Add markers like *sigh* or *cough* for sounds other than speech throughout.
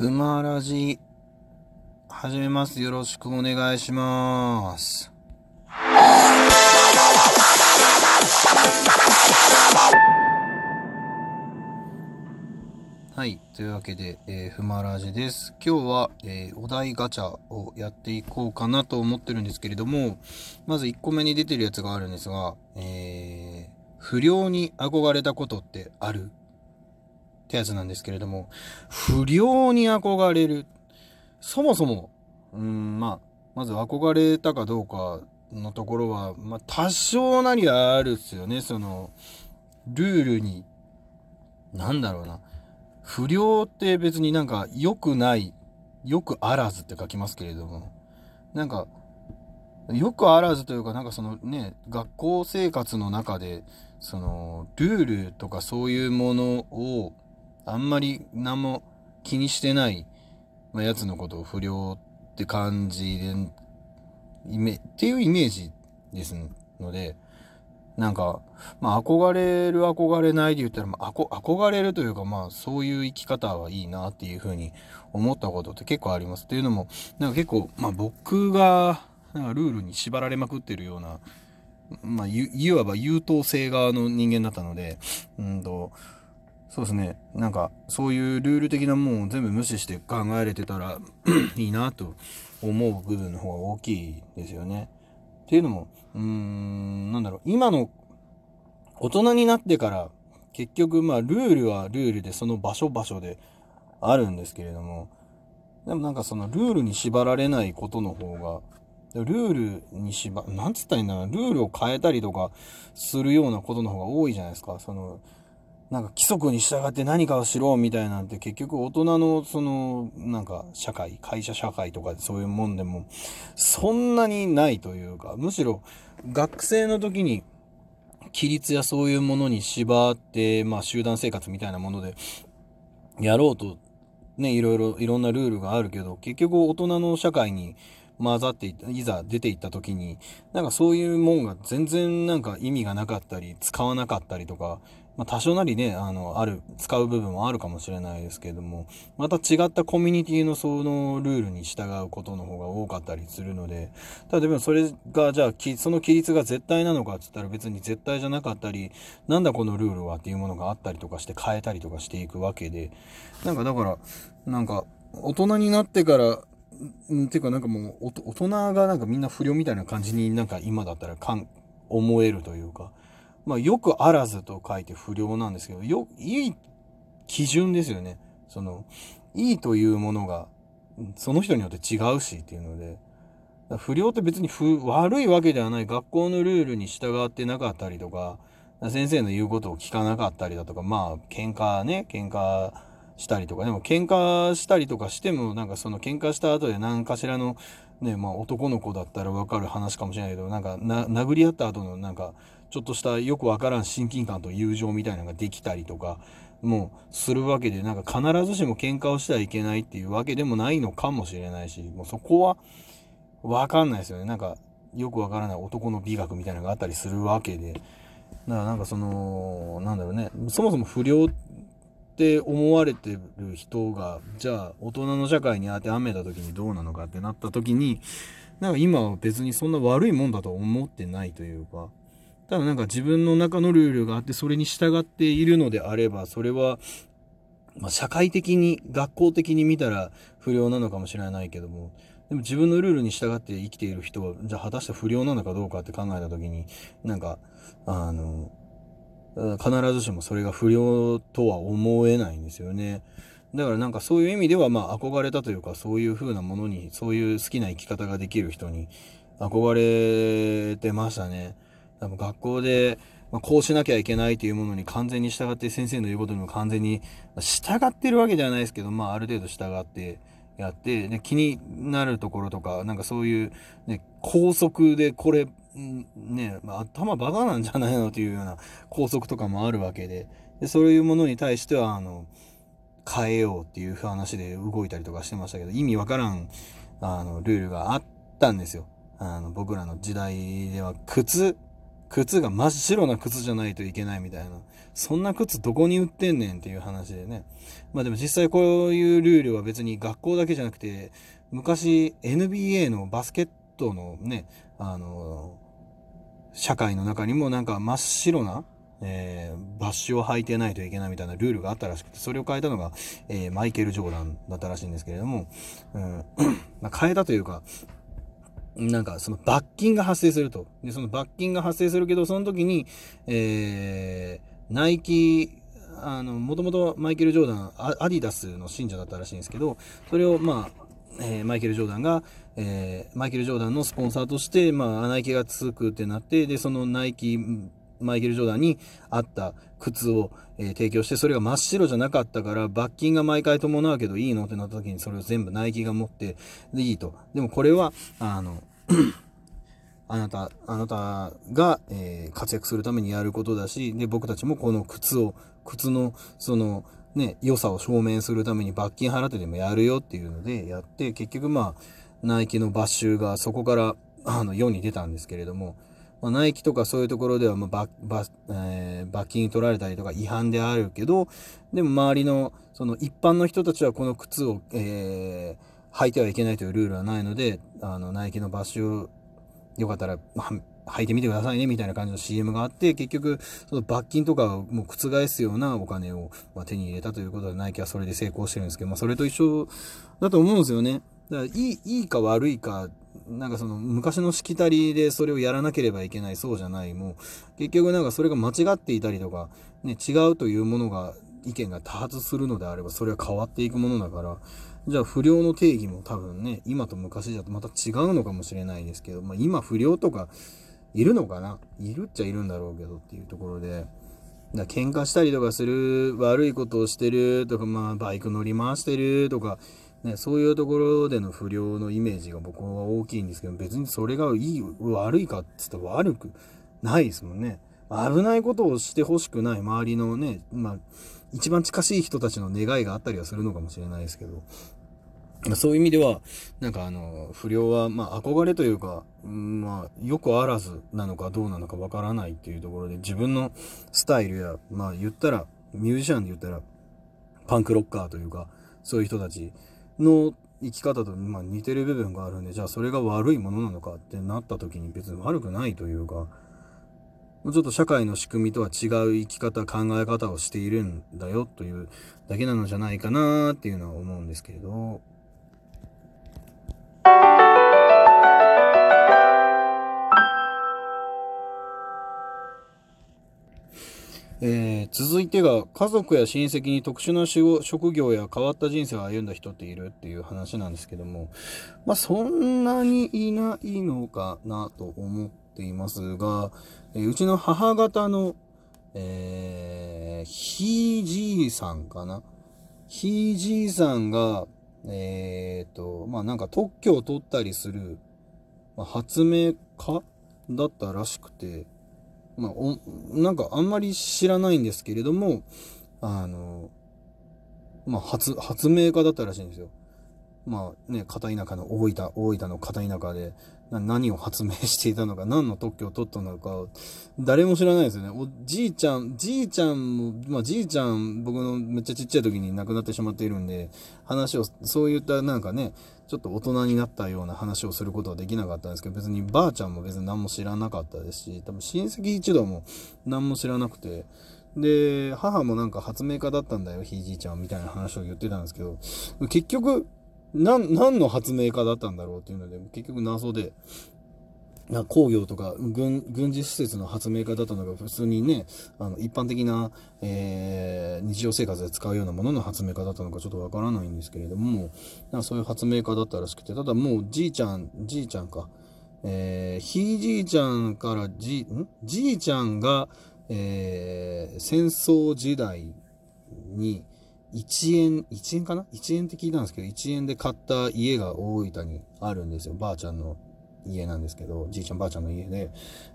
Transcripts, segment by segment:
ふまらじ、始めます。よろしくお願いします。はい。というわけで、えーふまらじです。今日は、えーお題ガチャをやっていこうかなと思ってるんですけれども、まず1個目に出てるやつがあるんですが、えー不良に憧れたことってある？ってやつなんですけれども、不良に憧れる。そもそも、うん、まあ、まず憧れたかどうかのところは、まあ、多少なりあるっすよね。その、ルールに、なんだろうな。不良って別になんか良くない、良くあらずって書きますけれども、なんか、よくあらずというか、なんかそのね、学校生活の中で、その、ルールとかそういうものを、あんまり何も気にしてない、まあ、やつのことを不良って感じで、イメっていうイメージですので、なんか、まあ、憧れる憧れないで言ったら、まあ、憧れるというか、まあ、そういう生き方はいいなっていうふうに思ったことって結構あります。というのも、なんか結構、まあ、僕が、なんかルールに縛られまくってるような、まあ、いいわば優等生側の人間だったので、うんと、そうですね。なんか、そういうルール的なもんを全部無視して考えれてたら *clears throat* いいなと思う部分の方が大きいですよね。っていうのも、うーん、なんだろう、今の大人になってから、結局、まあ、ルールはルールで、その場所場所であるんですけれども、でもなんかそのルールに縛られないことの方が、ルールに縛、なんつったらいいんだろう、ルールを変えたりとかするようなことの方が多いじゃないですか。その、なんか規則に従って何かをしろみたいなんて結局大人のそのなんか社会、会社社会とかそういうもんでもそんなにないというか、むしろ学生の時に規律やそういうものに縛って、まあ集団生活みたいなものでやろうとね、いろいろ、いろんなルールがあるけど、結局大人の社会に混ざってい、ざ出ていった時に、なんかそういうもんが全然なんか意味がなかったり、使わなかったりとか、まあ多少なりね、あの、ある、使う部分もあるかもしれないですけれども、また違ったコミュニティのそのルールに従うことの方が多かったりするので、例えばそれが、じゃあ、その規律が絶対なのかって言ったら別に絶対じゃなかったり、なんだこのルールはっていうものがあったりとかして変えたりとかしていくわけで、なんかだから、なんか、大人になってから、うん、ていうかなんかもう、大人がなんかみんな不良みたいな感じになんか今だったらかん、思えるというか、まあよくあらずと書いて不良なんですけど、よ、いい基準ですよね。その、いいというものが、その人によって違うしっていうので、不良って別に不悪いわけではない。学校のルールに従ってなかったりとか、先生の言うことを聞かなかったりだとか、まあ喧嘩ね、喧嘩したりとか、でも喧嘩したりとかしても、なんかその喧嘩した後で何かしらの、ね、まあ男の子だったらわかる話かもしれないけど、なんか、殴り合った後のなんか、ちょっとしたよくわからん親近感と友情みたいなのができたりとか、もうするわけで、なんか必ずしも喧嘩をしてはいけないっていうわけでもないのかもしれないし、もうそこはわかんないですよね。なんか、よくわからない男の美学みたいなのがあったりするわけで。だからなんかその、なんだろうね、そもそも不良って思われてる人が、じゃあ大人の社会に当てはめた時にどうなのかってなった時に、なんか今は別にそんな悪いもんだと思ってないというか、ただなんか自分の中のルールがあってそれに従っているのであれば、それは、まあ、社会的に、学校的に見たら不良なのかもしれないけども、でも自分のルールに従って生きている人は、じゃあ果たして不良なのかどうかって考えた時に、なんか、あの、必ずしもそれが不良とは思えないんですよね。だからなんかそういう意味ではまあ憧れたというかそういう風なものにそういう好きな生き方ができる人に憧れてましたね。多分学校で、まあ、こうしなきゃいけないというものに完全に従って先生の言うことにも完全に従ってるわけではないですけどまあある程度従ってやって、ね、気になるところとかなんかそういう、ね、高速でこれね、頭バカなんじゃないのというような校則とかもあるわけで。でそういうものに対してはあの変えようっていう話で動いたりとかしてましたけど意味わからんあのルールがあったんですよ。あの僕らの時代では靴靴が真っ白な靴じゃないといけないみたいな。そんな靴どこに売ってんねんっていう話でね。まあでも実際こういうルールは別に学校だけじゃなくて、昔 NBA のバスケットのね、あの、社会の中にもなんか真っ白な、えー、バッシュを履いてないといけないみたいなルールがあったらしくて、それを変えたのが、えー、マイケル・ジョーダンだったらしいんですけれども、うん、*clears throat* まあ変えたというか、なんかその罰金が発生すると。で、その罰金が発生するけど、その時に、えー、ナイキ、あの、もともとマイケル・ジョーダン、アディダスの信者だったらしいんですけど、それをまあ、えー、マイケル・ジョーダンが、えー、マイケル・ジョーダンのスポンサーとして、まあ、ナイキが続くってなって、で、そのナイキ、マイケル・ジョーダンに合った靴を、えー、提供して、それが真っ白じゃなかったから、罰金が毎回伴うけどいいのってなった時に、それを全部ナイキが持って、で、いいと。でもこれは、あの、*clears throat* あなた、あなたが、えー、活躍するためにやることだし、で、僕たちもこの靴を、靴の、その、ね、良さを証明するために罰金払ってでもやるよっていうのでやって、結局まあ、ナイキの買収がそこから、あの、世に出たんですけれども、まあ、ナイキとかそういうところでは、まあ、罰、えー、罰金取られたりとか違反であるけど、でも周りの、その一般の人たちはこの靴を、えー、履いてはいけないというルールはないので、あの、ナイキの買収、よかったら、履いてみてくださいね、みたいな感じの CM があって、結局、その罰金とかをもう覆すようなお金を、ま手に入れたということで、ナイキはそれで成功してるんですけど、まあ、それと一緒だと思うんですよね。だから、いい、いいか悪いか、なんかその、昔のしきたりでそれをやらなければいけない、そうじゃない、もう、結局なんかそれが間違っていたりとか、ね、違うというものが、意見が多発するのであれば、それは変わっていくものだから、じゃあ不良の定義も多分ね、今と昔だとまた違うのかもしれないですけど、まあ今不良とか、いるのかな？いるっちゃいるんだろうけどっていうところで、だ喧嘩したりとかする、悪いことをしてるとか、まあ、バイク乗り回してるとか、ね、そういうところでの不良のイメージが僕は大きいんですけど、別にそれがいい、悪いかって言ったら悪くないですもんね。危ないことをしてほしくない周りのね、まあ、一番近しい人たちの願いがあったりはするのかもしれないですけど、そういう意味では、なんかあの、不良は、まあ憧れというか、まあ、よくあらずなのかどうなのかわからないっていうところで、自分のスタイルや、まあ言ったら、ミュージシャンで言ったら、パンクロッカーというか、そういう人たちの生き方と、ま、似てる部分があるんで、じゃあそれが悪いものなのかってなった時に別に悪くないというか、ちょっと社会の仕組みとは違う生き方、考え方をしているんだよというだけなのじゃないかなっていうのは思うんですけれど、えー、続いてが家族や親戚に特殊な職業や変わった人生を歩んだ人っているっていう話なんですけども、まあそんなにいないのかなと思っていますが、えー、うちの母方の、えー、ひいじいさんかな？ひいじいさんが、えっ、と、まあなんか特許を取ったりする、まあ、発明家だったらしくて、まあ、お、なんかあんまり知らないんですけれども、あの、まあ、発、発明家だったらしいんですよ。まあね、片田舎の大分、大分の片田舎で何を発明していたのか、何の特許を取ったのか、誰も知らないですよね。おじいちゃん、じいちゃんも、まあじいちゃん、僕のめっちゃちっちゃい時に亡くなってしまっているんで、話を、そういったなんかね、ちょっと大人になったような話をすることはできなかったんですけど、別にばあちゃんも別に何も知らなかったですし、多分親戚一同も何も知らなくて、で、母もなんか発明家だったんだよ、ひいじいちゃんみたいな話を言ってたんですけど、結局、何の発明家だったんだろうっていうので、結局謎で、な工業とか軍軍事施設の発明家だったのが普通にね、あの一般的な、えー、日常生活で使うようなものの発明家だったのかちょっとわからないんですけれども、なそういう発明家だったらしくて、ただもうじいちゃん、じいちゃんか、えー、ひいじいちゃんからじ、ん？じいちゃんが、えー、戦争時代に、1円、1円かな ?1 円って聞いたんですけど、1円で買った家が大分にあるんですよ。ばあちゃんの家なんですけど、じいちゃんばあちゃんの家で、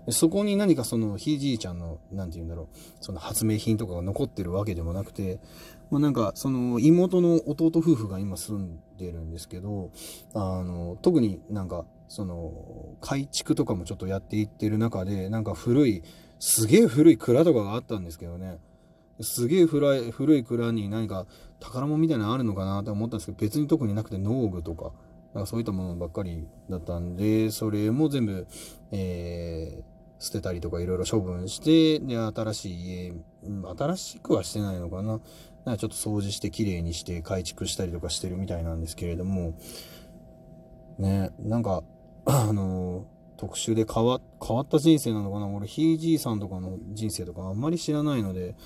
そこに何かそのひいじいちゃんの、なんて言うんだろう、その発明品とかが残ってるわけでもなくて、まあなんかその妹の弟夫婦が今住んでるんですけど、あの、特になんかその、改築とかもちょっとやっていってる中で、なんか古い、すげえ古い蔵とかがあったんですけどね。すげえ古い古い蔵に何か宝物みたいなのあるのかなと思ったんですけど、別に特になくて農具とか、なんかそういったものばっかりだったんで、それも全部、えー、捨てたりとかいろいろ処分して、で、新しい家、新しくはしてないのかな。なんかちょっと掃除して綺麗にして改築したりとかしてるみたいなんですけれども、ね、なんか、*clears throat* あの特殊で変わ変わった人生なのかな俺ひいじいさんとかの人生とかあんまり知らないので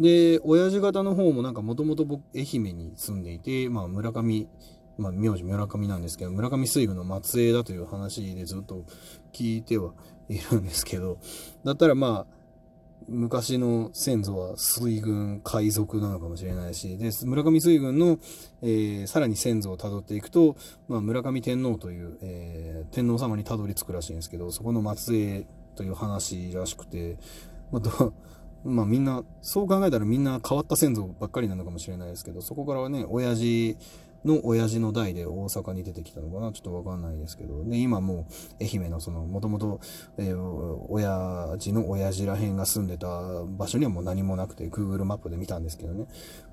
で親父方の方もなんかもともと僕愛媛に住んでいて、まあ、村上まあ、名字村上なんですけど村上水軍の末裔だという話でずっと聞いてはいるんですけどだったらまあ昔の先祖は水軍海賊なのかもしれないし、で、村上水軍の、えー、さらに先祖をたどっていくと、まあ、村上天皇という、えー、天皇様にたどり着くらしいんですけど、そこの末裔という話らしくて、まあ、まあみんな、そう考えたらみんな変わった先祖ばっかりなのかもしれないですけど、そこからはね、親父の親父の代で大阪に出てきたのかな？ちょっとわかんないですけど。で、今もう愛媛のその、もともと、えー、親父の親父らへんが住んでた場所にはもう何もなくて、Google マップで見たんですけどね。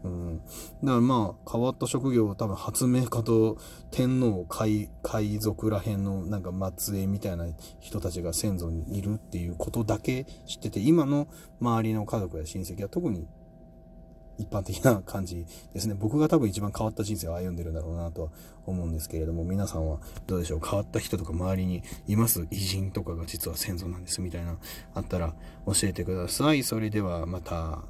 うん。だからまあ、変わった職業、多分発明家と天皇、海、海賊らへんのなんか末裔みたいな人たちが先祖にいるっていうことだけ知ってて、今の周りの家族や親戚は特に一般的な感じですね。僕が多分一番変わった人生を歩んでるんだろうなとは思うんですけれども、皆さんはどうでしょう変わった人とか周りにいます偉人とかが実は先祖なんですみたいな、あったら教えてください。それではまた。